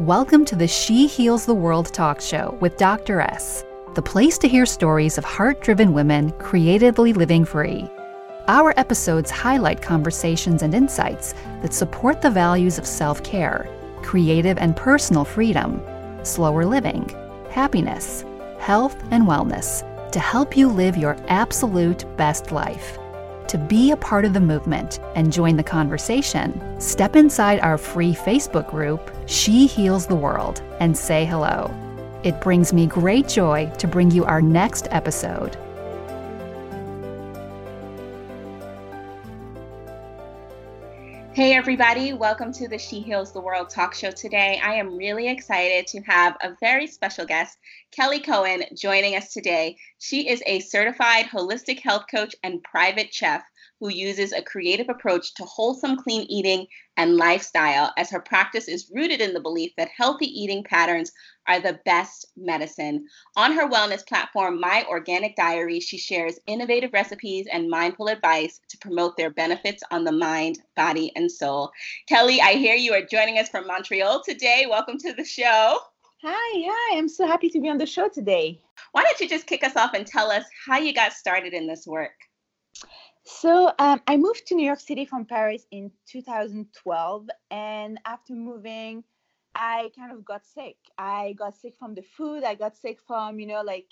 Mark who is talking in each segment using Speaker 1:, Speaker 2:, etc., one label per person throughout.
Speaker 1: Welcome to the She Heals the World talk show with Dr. S, the place to hear stories of heart driven women creatively living free. Our episodes highlight conversations and insights that support the values of self care, creative and personal freedom, slower living, happiness, health, and wellness to help you live your absolute best life. To be a part of the movement and join the conversation, step inside our free Facebook group, She Heals the World, and say hello. It brings me great joy to bring you our next episode.
Speaker 2: Hey, everybody, welcome to the She Heals the World talk show today. I am really excited to have a very special guest, Kelly Cohen, joining us today. She is a certified holistic health coach and private chef who uses a creative approach to wholesome, clean eating and lifestyle, as her practice is rooted in the belief that healthy eating patterns are the best medicine. On her wellness platform, My Organic Diary, she shares innovative recipes and mindful advice to promote their benefits on the mind, body, and soul. Kelly, I hear you are joining us from Montreal today. Welcome to the show.
Speaker 3: Hi, yeah, I'm so happy to be on the show today.
Speaker 2: Why don't you just kick us off and tell us how you got started in this work?
Speaker 3: So um, I moved to New York City from Paris in 2012, and after moving, I kind of got sick. I got sick from the food. I got sick from you know like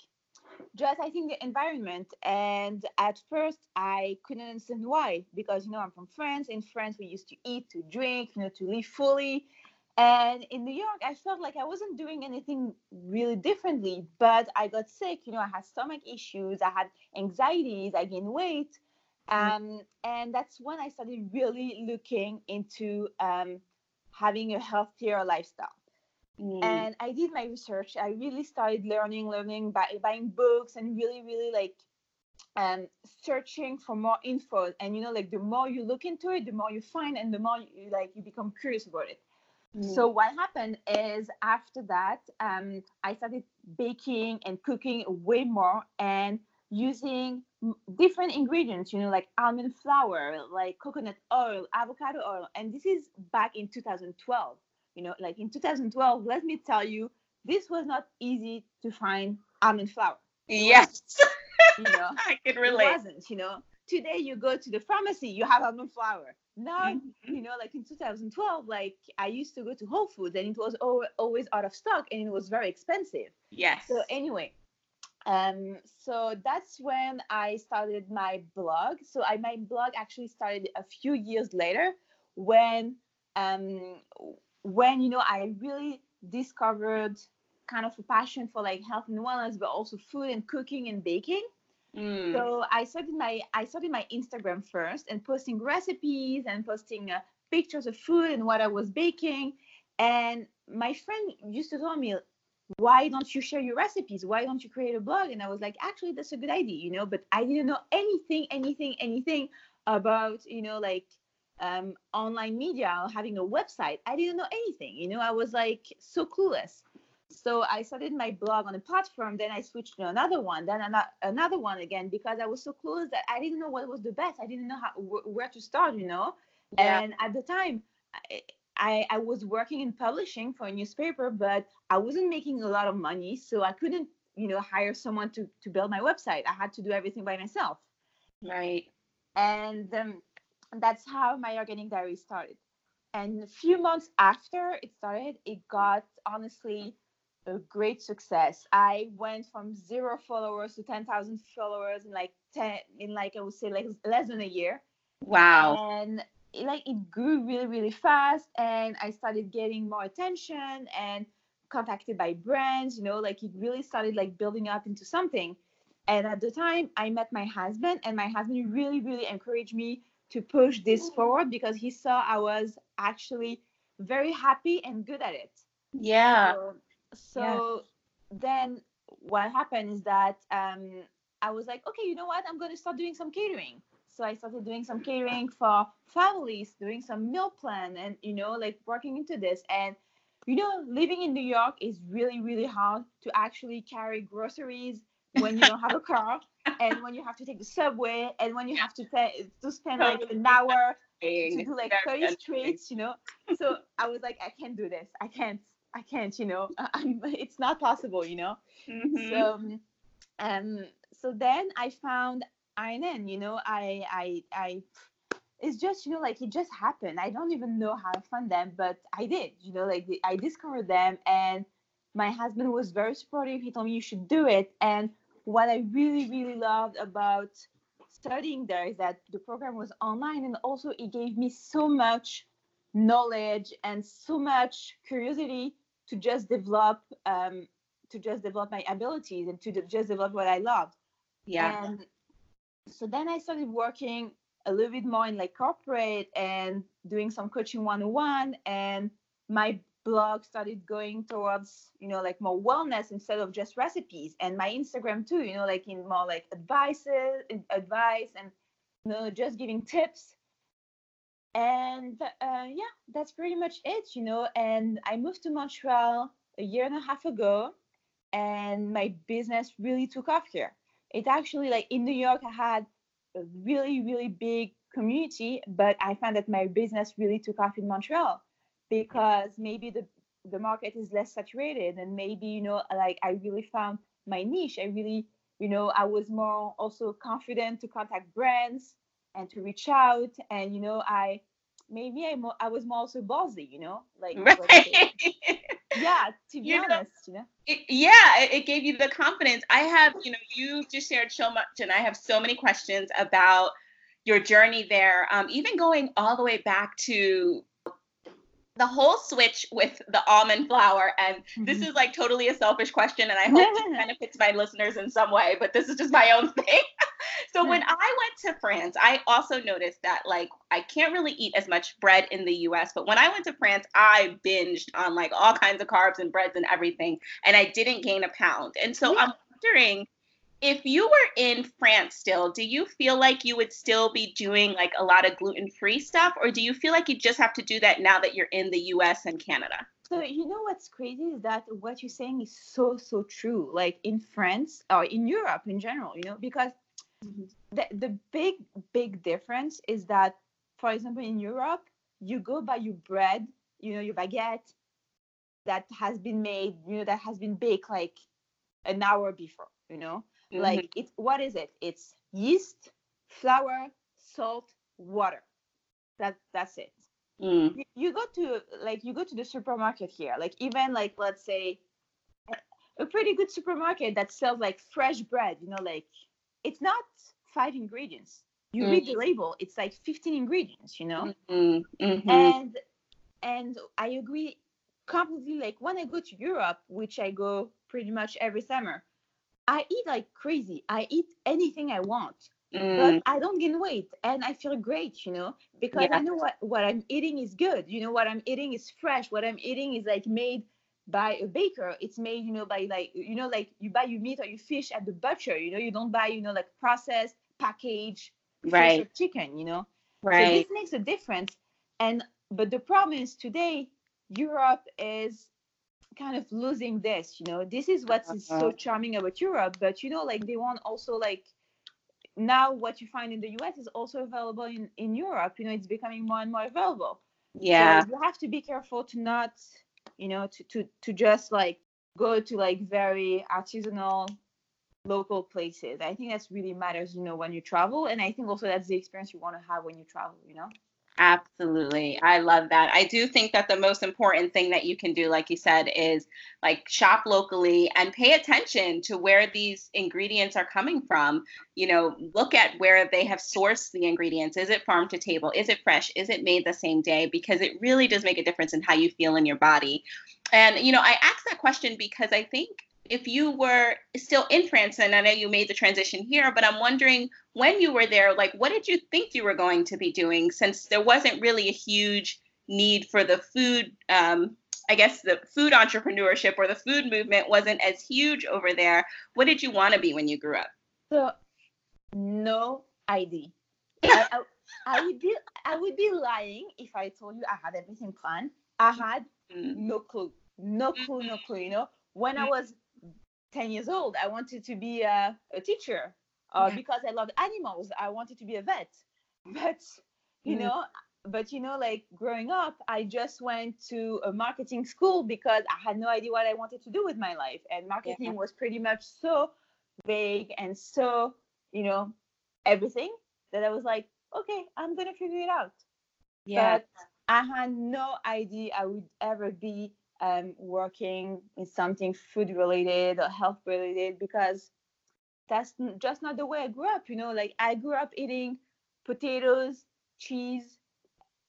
Speaker 3: just I think the environment. And at first, I couldn't understand why because you know I'm from France. In France, we used to eat, to drink, you know, to live fully. And in New York, I felt like I wasn't doing anything really differently, but I got sick. You know, I had stomach issues, I had anxieties, I gained weight. Mm. Um, and that's when I started really looking into um, having a healthier lifestyle. Mm. And I did my research. I really started learning, learning, by, buying books, and really, really like um, searching for more info. And you know, like the more you look into it, the more you find, and the more you like you become curious about it. Mm. So what happened is after that, um, I started baking and cooking way more, and using different ingredients, you know, like almond flour, like coconut oil, avocado oil. And this is back in 2012. You know, like in 2012, let me tell you, this was not easy to find almond flour.
Speaker 2: Yes. you know, I can relate. It
Speaker 3: wasn't, you know. Today you go to the pharmacy, you have almond flour. Now, mm-hmm. you know, like in 2012, like I used to go to Whole Foods and it was always out of stock and it was very expensive.
Speaker 2: Yes.
Speaker 3: So anyway, um, so that's when I started my blog. So I my blog actually started a few years later when um, when you know I really discovered kind of a passion for like health and wellness, but also food and cooking and baking. Mm. So I started my I started my Instagram first and posting recipes and posting uh, pictures of food and what I was baking. And my friend used to tell me, why don't you share your recipes? Why don't you create a blog? And I was like, actually, that's a good idea, you know, but I didn't know anything, anything, anything about, you know, like um, online media or having a website. I didn't know anything, you know, I was like so clueless. So I started my blog on a platform, then I switched to another one, then another one again, because I was so clueless that I didn't know what was the best. I didn't know how, where to start, you know. Yeah. And at the time, I, I was working in publishing for a newspaper, but I wasn't making a lot of money, so I couldn't, you know, hire someone to to build my website. I had to do everything by myself.
Speaker 2: Right.
Speaker 3: And um, that's how my organic diary started. And a few months after it started, it got honestly a great success. I went from zero followers to ten thousand followers in like ten in like I would say like less than a year.
Speaker 2: Wow.
Speaker 3: And like it grew really really fast and i started getting more attention and contacted by brands you know like it really started like building up into something. And at the time i met my husband and my husband really really encouraged me to push this forward because he saw i was actually very happy and good at it.
Speaker 2: Yeah.
Speaker 3: So, so yeah. then what happened is that um, i was like okay you know what? I'm going to start doing some catering so I started doing some catering for families, doing some meal plan, and you know, like working into this. And you know, living in New York is really, really hard to actually carry groceries when you don't have a car, and when you have to take the subway, and when you have to pay, to spend like an hour to do like 30 streets, you know. So I was like, I can't do this. I can't. I can't, you know, I'm, it's not possible, you know. Mm-hmm. So, um, so then I found IIN, you know, I, I, I, it's just, you know, like it just happened. I don't even know how I found them, but I did, you know, like I discovered them and my husband was very supportive. He told me you should do it. And what I really, really loved about studying there is that the program was online and also it gave me so much knowledge and so much curiosity to just develop um, to just develop my abilities and to just develop what I loved.
Speaker 2: Yeah.
Speaker 3: And so then I started working a little bit more in like corporate and doing some coaching one-on-one and my blog started going towards you know like more wellness instead of just recipes and my instagram too you know like in more like advices advice and you know just giving tips. And uh, yeah that's pretty much it you know and i moved to montreal a year and a half ago and my business really took off here it actually like in new york i had a really really big community but i found that my business really took off in montreal because maybe the the market is less saturated and maybe you know like i really found my niche i really you know i was more also confident to contact brands and to reach out and you know i maybe i, mo- I was more also ballsy you know like right. Yeah to be you honest know, you know.
Speaker 2: it, yeah it, it gave you the confidence. I have you know you just shared so much and i have so many questions about your journey there. Um, even going all the way back to the whole switch with the almond flour and mm-hmm. this is like totally a selfish question and i hope it benefits my listeners in some way but this is just my own thing so when i went to france i also noticed that like i can't really eat as much bread in the us but when i went to france i binged on like all kinds of carbs and breads and everything and i didn't gain a pound and so yeah. i'm wondering if you were in France still, do you feel like you would still be doing like a lot of gluten free stuff, or do you feel like you just have to do that now that you're in the US and Canada?
Speaker 3: So, you know what's crazy is that what you're saying is so, so true. Like in France or in Europe in general, you know, because mm-hmm. the, the big, big difference is that, for example, in Europe, you go buy your bread, you know, your baguette that has been made, you know, that has been baked like an hour before, you know Mm-hmm. Like it what is it? It's yeast, flour, salt, water. That that's it. Mm. You, you go to like you go to the supermarket here, like even like let's say a pretty good supermarket that sells like fresh bread, you know, like it's not five ingredients. You mm. read the label, it's like 15 ingredients, you know? Mm-hmm. Mm-hmm. And and I agree completely like when I go to Europe, which I go pretty much every summer, I eat like crazy. I eat anything I want. Mm. But I don't gain weight and I feel great, you know, because yeah. I know what, what I'm eating is good. You know, what I'm eating is fresh. What I'm eating is like made by a baker. It's made, you know, by like, you know, like you buy your meat or your fish at the butcher, you know, you don't buy, you know, like processed, packaged right. chicken, you know. Right. So this makes a difference. And but the problem is today Europe is kind of losing this you know? This is what is so uh-huh. charming about europe but you know like they want also like now what you find in the us is also available in in europe you know it's becoming more and more available.
Speaker 2: Yeah.
Speaker 3: so you have to be careful to not you know to to to just like go to like very artisanal local places. I think that's really matters you know when you travel and i think also that's the experience you want to have when you travel you know
Speaker 2: Absolutely. I love that. I do think that the most important thing that you can do, like you said, is like shop locally and pay attention to where these ingredients are coming from. You know, look at where they have sourced the ingredients. Is it farm to table? Is it fresh? Is it made the same day? Because it really does make a difference in how you feel in your body. And, you know, I ask that question because I think if you were still in France, and I know you made the transition here, but I'm wondering when you were there, like what did you think you were going to be doing since there wasn't really a huge need for the food, um, I guess the food entrepreneurship or the food movement wasn't as huge over there. What did you want to be when you grew up?
Speaker 3: So, no idea. I, I, I, would be I would be lying if I told you I had everything planned. I had mm. no clue, no clue, no clue. You know, when I mm. was 10 years old, I wanted to be a, a teacher uh, yeah. because I loved animals. I wanted to be a vet. But, you mm. know, but you know, like growing up, I just went to a marketing school because I had no idea what I wanted to do with my life. And marketing yeah. was pretty much so vague and so, you know, everything that I was like, okay, I'm gonna figure it out. Yeah. But I had no idea I would ever be um, working in something food related or health related because that's just not the way I grew up. You know, like I grew up eating potatoes, cheese,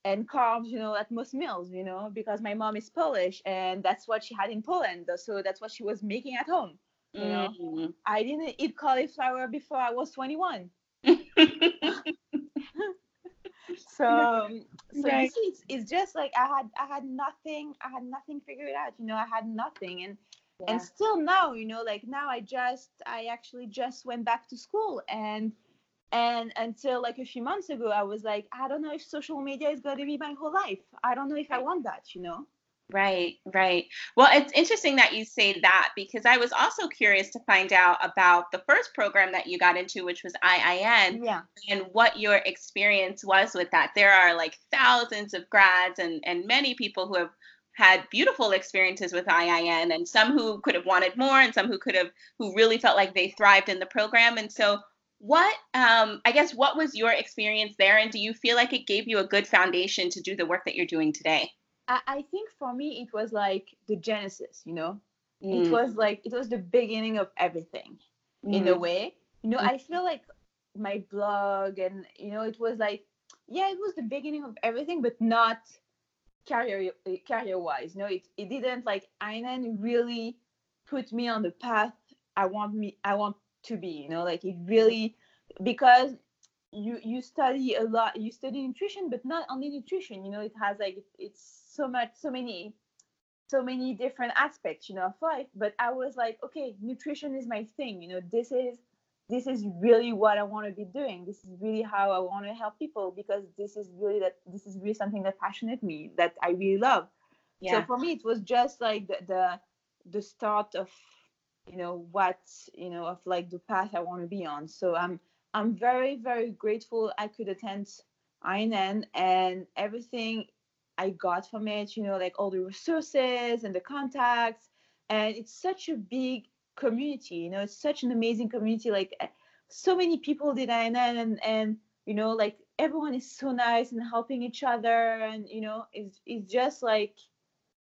Speaker 3: and carbs, you know, at most meals, you know, because my mom is Polish and that's what she had in Poland. So that's what she was making at home. You know, mm-hmm. I didn't eat cauliflower before I was 21. so um, so right. it's, it's just like i had i had nothing i had nothing figured out you know i had nothing. And yeah. and still now you know like now i just i actually just went back to school. And and until like a few months ago i was like i don't know if social media is going to be my whole life. I don't know if i want that you know
Speaker 2: Right, right. Well, it's interesting that you say that because I was also curious to find out about the first program that you got into, which was IIN,
Speaker 3: yeah.
Speaker 2: and what your experience was with that. There are like thousands of grads and, and many people who have had beautiful experiences with IIN and some who could have wanted more and some who could have, who really felt like they thrived in the program. And so, what, um, I guess, what was your experience there? And do you feel like it gave you a good foundation to do the work that you're doing today?
Speaker 3: I, I think for me it was like the genesis, you know. Mm. It was like it was the beginning of everything mm. in a mm. way. You know, mm. I feel like my blog and you know it was like yeah, it was the beginning of everything, but not career career wise. You know, it, it didn't like IIN really put me on the path I want me I want to be, you know, like it really because you you study a lot you study nutrition but not only nutrition you know it has like it's so much so many so many different aspects you know of life. But i was like okay nutrition is my thing you know this is this is really what i want to be doing. This is really how i want to help people because this is really that this is really something that passionate me that i really love. Yeah. so for me it was just like the, the the start of you know what you know of like the path i want to be on. So i'm i'm very very grateful i could attend IIN and everything I got from it, you know, like all the resources and the contacts. And it's such a big community, you know, it's such an amazing community. Like eh, so many people did I know and and you know, like everyone is so nice and helping each other and you know, it's it's just like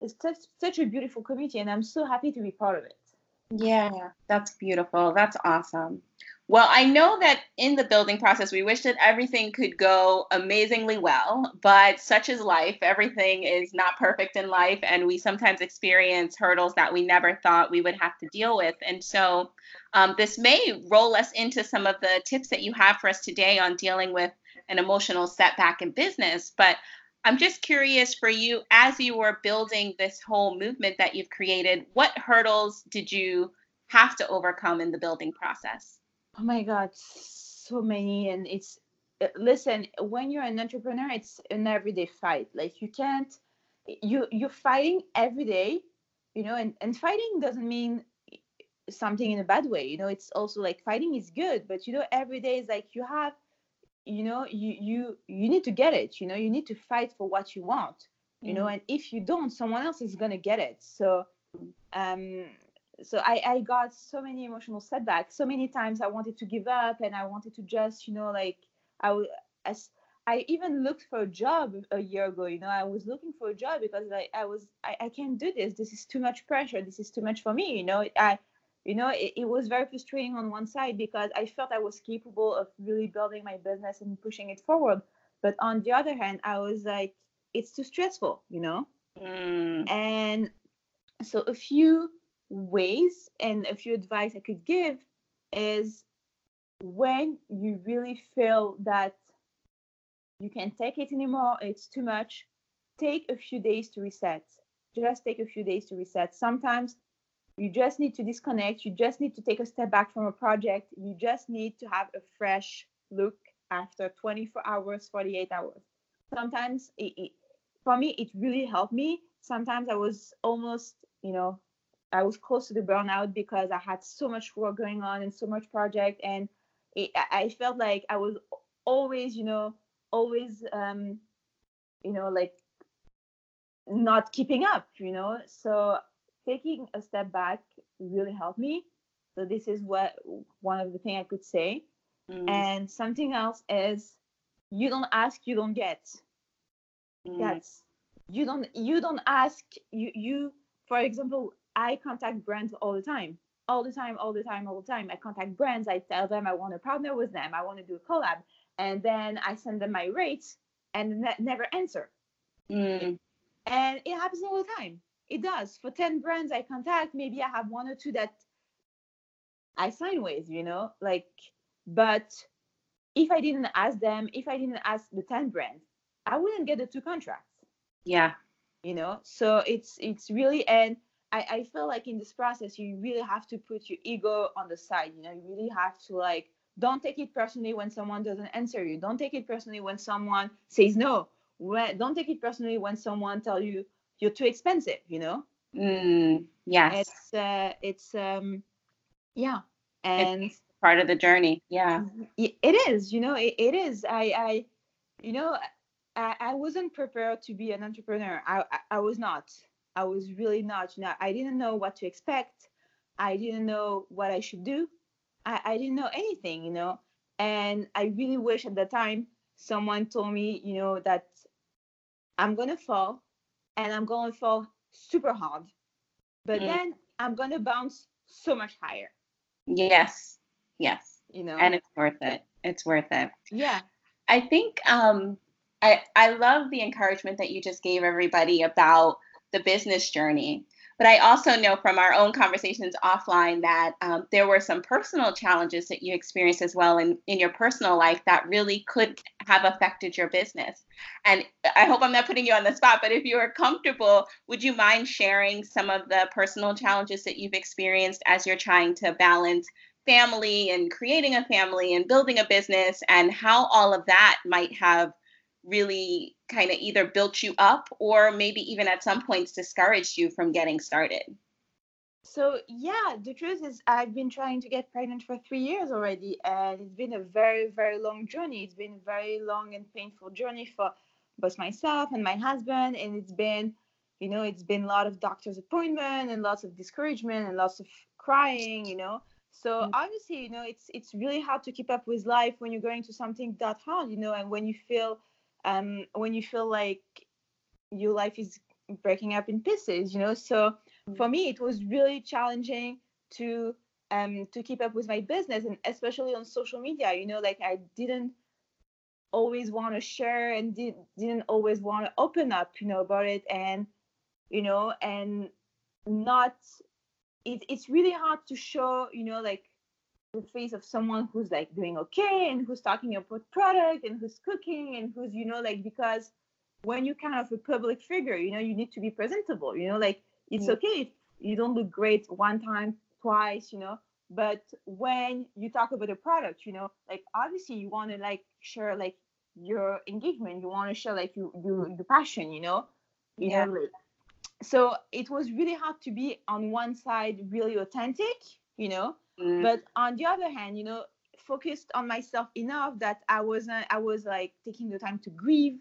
Speaker 3: it's such such a beautiful community and I'm so happy to be part of it.
Speaker 2: Yeah, that's beautiful. That's awesome. Well, I know that in the building process, we wish that everything could go amazingly well, but such is life. Everything is not perfect in life, and we sometimes experience hurdles that we never thought we would have to deal with. And so, um, this may roll us into some of the tips that you have for us today on dealing with an emotional setback in business. But I'm just curious for you, as you were building this whole movement that you've created, what hurdles did you have to overcome in the building process?
Speaker 3: Oh my god so many and it's uh, listen when you're an entrepreneur it's an everyday fight like you can't you you're fighting every day you know and, and fighting doesn't mean something in a bad way you know it's also like fighting is good but you know every day is like you have you know you you you need to get it you know you need to fight for what you want you know mm-hmm. and if you don't someone else is going to get it so um so I, I got so many emotional setbacks. So many times i wanted to give up and i wanted to just you know like i as i even looked for a job a year ago you know i was looking for a job because i, I was I, I can't do this. This is too much pressure. This is too much for me you know. I you know it, it was very frustrating on one side because i felt i was capable of really building my business and pushing it forward. But on the other hand i was like it's too stressful you know? Mm. and so a few ways and a few advice I could give is when you really feel that you can't take it anymore, it's too much, take a few days to reset. Just take a few days to reset. Sometimes you just need to disconnect, you just need to take a step back from a project, you just need to have a fresh look after 24 hours, 48 hours. Sometimes it, it for me, it really helped me. Sometimes I was almost, you know, I was close to the burnout because I had so much work going on and so much project, and it, I felt like I was always, you know, always um, you know, like not keeping up, you know. So taking a step back really helped me. So this is what one of the things I could say. Mm. And something else is you don't ask, you don't get. Mm. That's you don't you don't ask you you for example I contact brands all the time all the time all the time all the time. I contact brands I tell them I want to partner with them I want to do a collab and then I send them my rates and ne- never answer. Mm. and it happens all the time. It does. For 10 brands I contact maybe I have one or two that I sign with you know like but if I didn't ask them if I didn't ask the 10 brands I wouldn't get the two contracts.
Speaker 2: Yeah.
Speaker 3: You know? So it's it's really and I, I feel like in this process you really have to put your ego on the side you know you really have to like don't take it personally when someone doesn't answer you. Don't take it personally when someone says no. When, don't take it personally when someone tell you you're too expensive you know?
Speaker 2: Mm, yes.
Speaker 3: It's uh it's um yeah and it's
Speaker 2: part of the journey yeah.
Speaker 3: It is you know it, it is. I i you know I, I wasn't prepared to be an entrepreneur. I, I, I was not. I was really not. You know, I didn't know what to expect. I didn't know what I should do. I, I didn't know anything, you know. And I really wish at the time someone told me, you know, that I'm gonna fall and I'm gonna fall super hard. But mm. then I'm gonna bounce so much higher.
Speaker 2: Yes. Yes.
Speaker 3: You know.
Speaker 2: And it's worth it. It's worth it.
Speaker 3: Yeah.
Speaker 2: I think um I, I love the encouragement that you just gave everybody about the business journey. But I also know from our own conversations offline that um, there were some personal challenges that you experienced as well in, in your personal life that really could have affected your business. And I hope I'm not putting you on the spot, but if you are comfortable, would you mind sharing some of the personal challenges that you've experienced as you're trying to balance family and creating a family and building a business and how all of that might have really kind of either built you up or maybe even at some points discouraged you from getting started?
Speaker 3: So, yeah, the truth is, I've been trying to get pregnant for three years already, and it's been a very, very long journey. It's been a very long and painful journey for both myself and my husband, and it's been, you know, it's been a lot of doctor's appointment and lots of discouragement and lots of crying, you know. So mm-hmm. obviously, you know, it's it's really hard to keep up with life when you're going to something that hard, you know, and when you feel um, when you feel like your life is breaking up in pieces, you know. So mm. for me, it was really challenging to um, to keep up with my business, and especially on social media. You know, like I didn't always want to share and did, didn't always want to open up, you know, about it, and you know, and not. It, it's really hard to show, you know, like the face of someone who's like doing okay and who's talking about product and who's cooking and who's you know like because when you're kind of a public figure you know you need to be presentable you know like it's mm-hmm. okay if you don't look great one time twice you know but when you talk about a product you know like obviously you want to like share like your engagement you want to share like you your, your passion you know you yeah. know like, so it was really hard to be on one side really authentic you know Mm. But on the other hand, you know, focused on myself enough that I wasn't I was like taking the time to grieve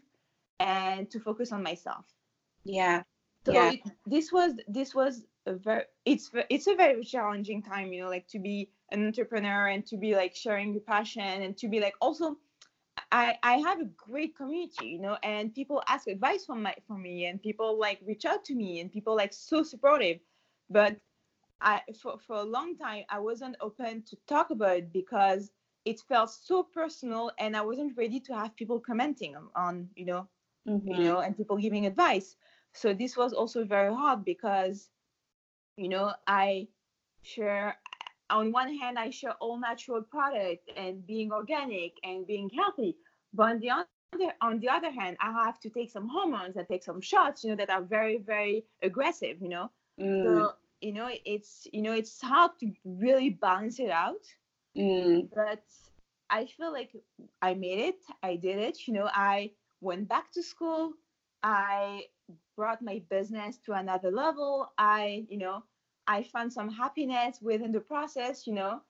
Speaker 3: and to focus on myself.
Speaker 2: Yeah.
Speaker 3: So
Speaker 2: yeah.
Speaker 3: It, this was this was a very it's it's a very challenging time, you know, like to be an entrepreneur and to be like sharing your passion and to be like also I, I have a great community, you know, and people ask advice from my from me and people like reach out to me and people like so supportive. But I for, for a long time I wasn't open to talk about it because it felt so personal and I wasn't ready to have people commenting on, on you know mm-hmm. you know and people giving advice. So this was also very hard because you know I share on one hand I share all natural product and being organic and being healthy, but on the other on the other hand I have to take some hormones and take some shots you know that are very very aggressive you know. Mm. So you know it's you know it's hard to really balance it out. Mm. but i feel like i made it. I did it. You know i went back to school. I brought my business to another level. I you know i found some happiness within the process you know.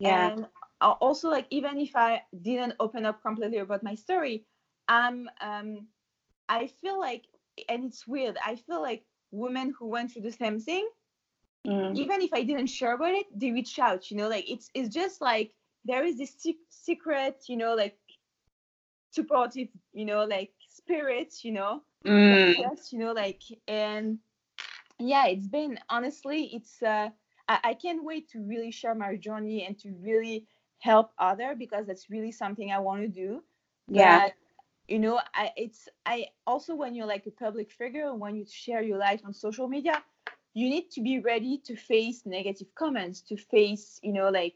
Speaker 3: Yeah. And also like even if i didn't open up completely about my story i'm um I feel like, and it's weird. I feel like women who went through the same thing, mm. even if I didn't share about it, they reach out. You know, like it's it's just like there is this secret, you know, like supportive, you know, like spirits, you know, mm. yes, you know, like and yeah, it's been honestly, it's uh, I, I can't wait to really share my journey and to really help other because that's really something I want to do.
Speaker 2: Yeah. But,
Speaker 3: you know, I it's I also when you're like a public figure, when you share your life on social media, you need to be ready to face negative comments, to face, you know, like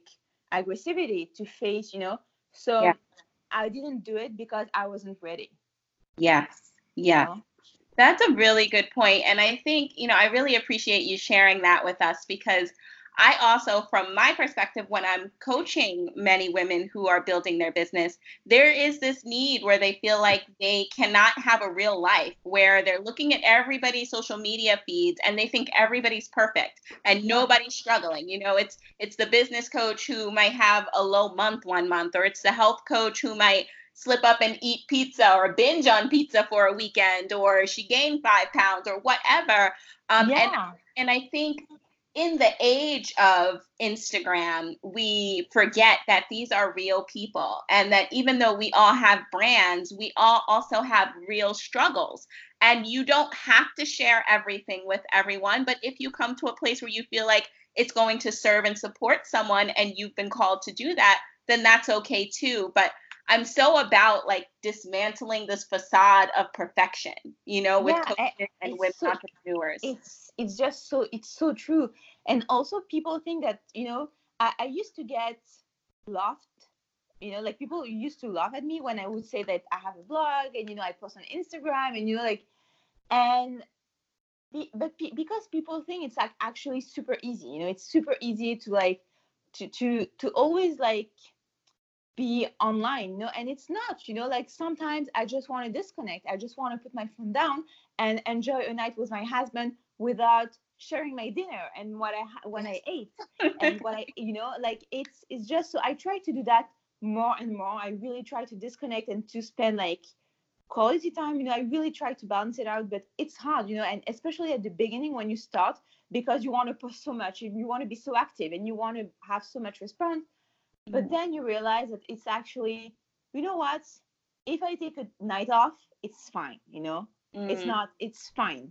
Speaker 3: aggressivity, to face, you know. So yeah. I didn't do it because I wasn't ready.
Speaker 2: Yes. Yeah. You know? That's a really good. And I think, you know, I really appreciate you sharing that with us because I also, from my perspective, when I'm coaching many women who are building their business, there is this need where they feel like they cannot have a real life, where they're looking at everybody's social media feeds and they think everybody's perfect and nobody's struggling. You know, it's it's the business coach who might have a low month one month, or it's the health coach who might slip up and eat pizza or binge on pizza for a weekend or she gained five pounds or whatever um, yeah. and, and i think in the age of Instagram, we forget that these are real people and that even though we all have brands, we all also have real struggles. And you don't have to share everything with everyone, but if you come to a place where you feel like it's going to serve and support someone and you've been called to do that, then that's okay too. But I'm so about like dismantling this facade of perfection, you know, with yeah, and with so, entrepreneurs.
Speaker 3: It's it's just so it's so true. And also people think that, you know, I, I used to get laughed, you know, like people used to laugh at me when I would say that I have a blog and you know I post on Instagram and you know like and but because people think it's like actually super easy, you know, it's super easy to like to to to always like be online no and it's not you know like sometimes i just want to disconnect i just want to put my phone down and enjoy a night with my husband without sharing my dinner and what i when i ate and what i you know like it's it's just so i try to do that more and more. I really try to disconnect and to spend like quality time you know i really try to balance it out but it's hard you know and especially at the beginning when you start because you want to post so much and you want to be so active and you want to have so much response but then you realize that it's actually, you know what? If I take a night off, it's fine, you know? Mm. It's not, it's fine.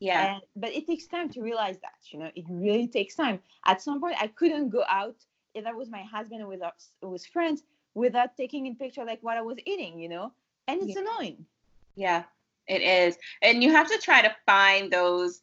Speaker 2: Yeah.
Speaker 3: And, but it takes time to realize that, you know, it really takes time. At some point, I couldn't go out if I was my husband or with, us, with friends without taking in picture like what I was eating, you know? And it's yeah. annoying.
Speaker 2: Yeah, it is. And you have to try to find those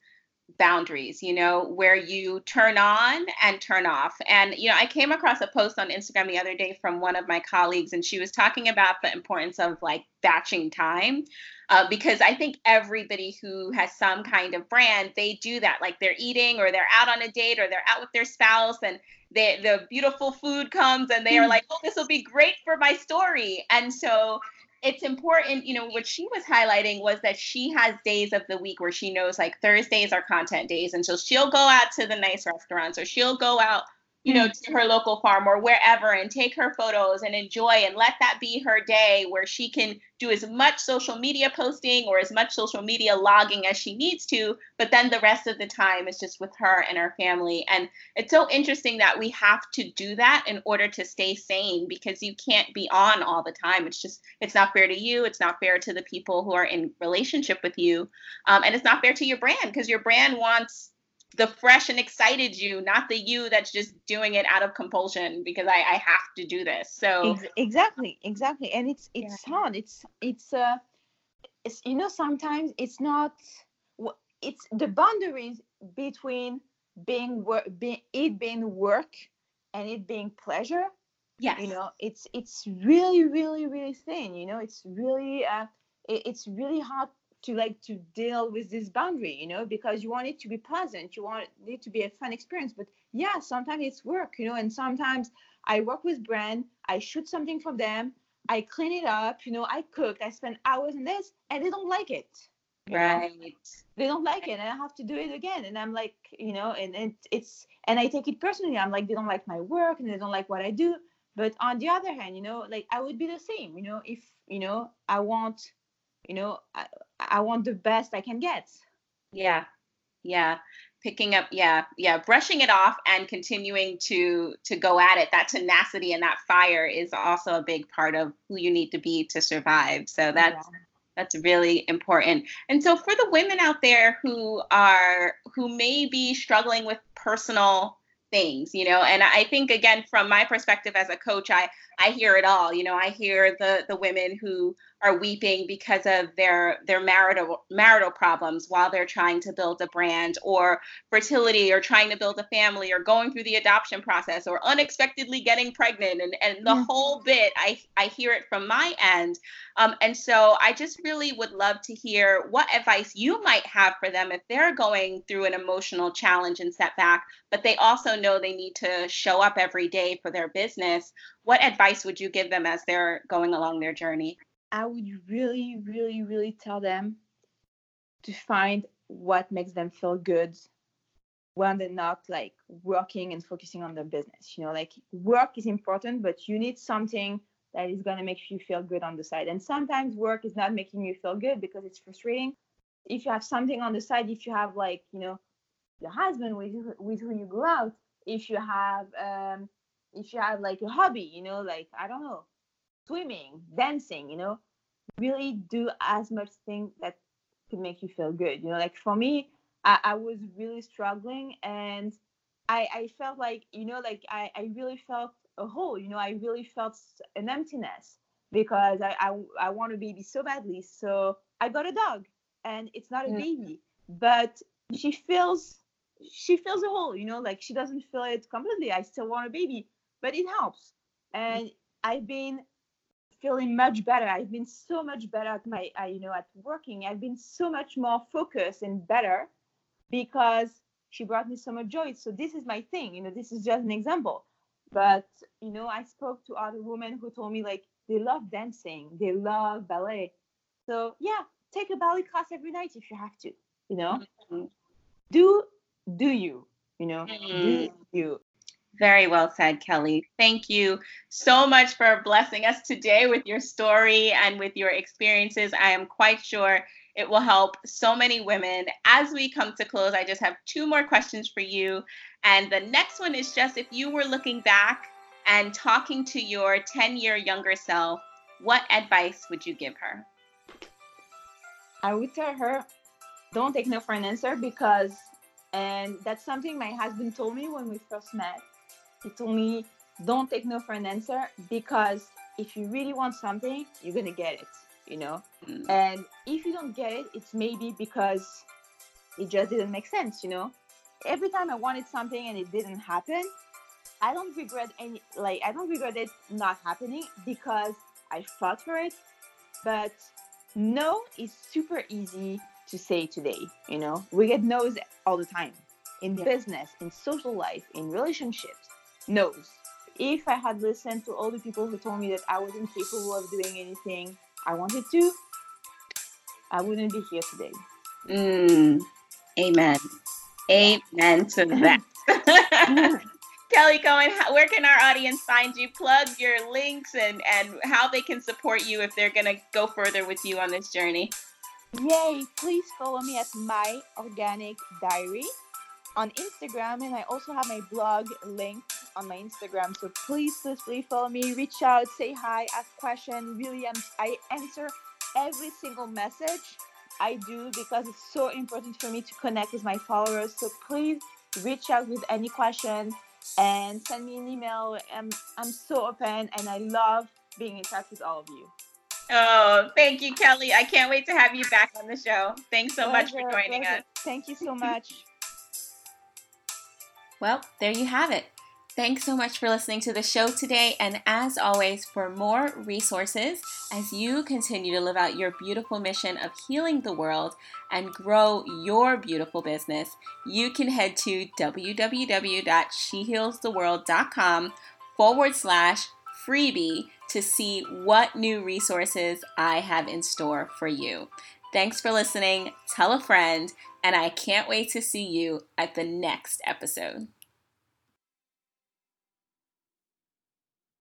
Speaker 2: boundaries, you know, where you turn on and turn off. And, you know, I came across a post on Instagram the other day from one of my colleagues, and she was talking about the importance of like batching time. Uh, because I think everybody who has some kind of brand, they do that. Like they're eating or they're out on a date or they're out with their spouse and they, the beautiful food comes and they are mm. like, oh, this will be great for my story. And so it's important, you know, what she was highlighting was that she has days of the week where she knows like Thursdays are content days. And so she'll go out to the nice restaurants or she'll go out you know, to her local farm or wherever and take her photos and enjoy and let that be her day where she can do as much social media posting or as much social media logging as she needs to. But then the rest of the time is just with her and her family. And it's so interesting that we have to do that in order to stay sane because you can't be on all the time. It's just, it's not fair to you. It's not fair to the people who are in relationship with you. Um, and it's not fair to your brand because your brand wants the fresh and excited you, not the you that's just doing it out of compulsion because I, I have to do this. So
Speaker 3: exactly, exactly, and it's it's yeah. hard. It's it's uh, it's you know sometimes it's not. It's the boundaries between being work, being it being work, and it being pleasure.
Speaker 2: Yes.
Speaker 3: You know, it's it's really really really thin. You know, it's really uh, it, it's really hard to like to deal with this boundary you know because you want it to be pleasant you want it to be a fun experience. But yeah sometimes it's work you know and sometimes i work with brand i shoot something for them i clean it up you know i cook i spend hours in this and they don't like it.
Speaker 2: Right.
Speaker 3: know? they don't like it and i have to do it again. And i'm like you know and, and it's and i take it personally. I'm like they don't like my work and they don't like what i do. But on the other hand you know like i would be the same you know if you know i want you know I, I want the best i can get.
Speaker 2: Yeah. Yeah. Picking up yeah yeah brushing it off and continuing to to go at it. That tenacity and that fire is also a big part of who you need to be to survive. So that's yeah. that's really important. And so for the women out there who are who may be struggling with personal things you know and i think again from my perspective as a coach i i hear it all. You know i hear the the women who are weeping because of their their marital marital problems while they're trying to build a brand or fertility or trying to build a family or going through the adoption process or unexpectedly getting pregnant and, and the mm-hmm. whole bit. I, I hear it from my end. Um, and so i just really would love to hear what advice you might have for them if they're going through an emotional challenge and setback but they also know they need to show up every day for their business. What advice would you give them as they're going along their journey
Speaker 3: I would really, really, really tell them to find what makes them feel good when they're not like working and focusing on their business. You know, like work is important, but you need something that is going to make you feel good on the side. And sometimes work is not making you feel good because it's frustrating. If you have something on the side, if you have like, you know, your husband with, with who you go out, if you have, um, if you have like a hobby, you know, like, I don't know, swimming, dancing, you know, really do as much thing that could make you feel good. You know, like for me, I, I was really struggling and I, I felt like, you know, like I, I really felt a hole, you know, I really felt an emptiness because I, I, I want a baby so badly. So I got a dog and it's not a yeah. baby, but she feels she feels a hole, you know, like she doesn't feel it completely. I still want a baby, but it helps. Mm. And I've been feeling much better. I've been so much better at my, uh, you know, at working. I've been so much more focused and better because she brought me so much joy. So this is my thing. You know, this is just an example. But you know, I spoke to other women who told me like they love dancing, they love ballet. So yeah, take a ballet class every night if you have to. You know, mm-hmm. do do you? You know, mm-hmm. do you?
Speaker 2: Very well said, Kelly. Thank you so much for blessing us today with your story and with your experiences. I am quite sure it will help so many women. As we come to close, I just have two more questions for you. And the next one is just if you were looking back and talking to your 10 year younger self, what advice would you give her?
Speaker 3: I would tell her don't take no for an answer because, and that's something my husband told me when we first met he told me, don't take no for an answer because if you really want something, you're gonna get it, you know? Mm. And if you don't get it, it's maybe because it just didn't make sense, you know? Every time I wanted something and it didn't happen, I don't regret any like I don't regret it not happening because I fought for it. But no is super easy to say today, you know. We get no's all the time in yeah. business, in social life, in relationships knows. If I had listened to all the people who told me that I wasn't capable of doing anything I wanted to, I wouldn't be here today.
Speaker 2: Mm, amen. Amen to that. Kelly Cohen, where can our audience find you? Plug your links and, and how they can support you if they're going to go further with you on this journey.
Speaker 3: Yay! Please follow me at My Organic Diary on Instagram, and I also have my blog linked on my Instagram. So please, please, please follow me, reach out, say hi, ask questions. Really, I'm, I answer every single message I do because it's so important for me to connect with my followers. So please reach out with any question and send me an email. I'm, I'm so open and I love being in touch with all of you.
Speaker 2: Oh, thank you, Kelly. I can't wait to have you back on the show. Thanks so pleasure, much for joining pleasure. us.
Speaker 3: Thank you so much.
Speaker 2: Well, there you have it. Thanks so much for listening to the show today. And as always, for more resources as you continue to live out your beautiful mission of healing the world and grow your beautiful business, you can head to www.shehealstheworld.com forward slash freebie to see what new resources I have in store for you. Thanks for listening. Tell a friend and I can't wait to see you at the next episode.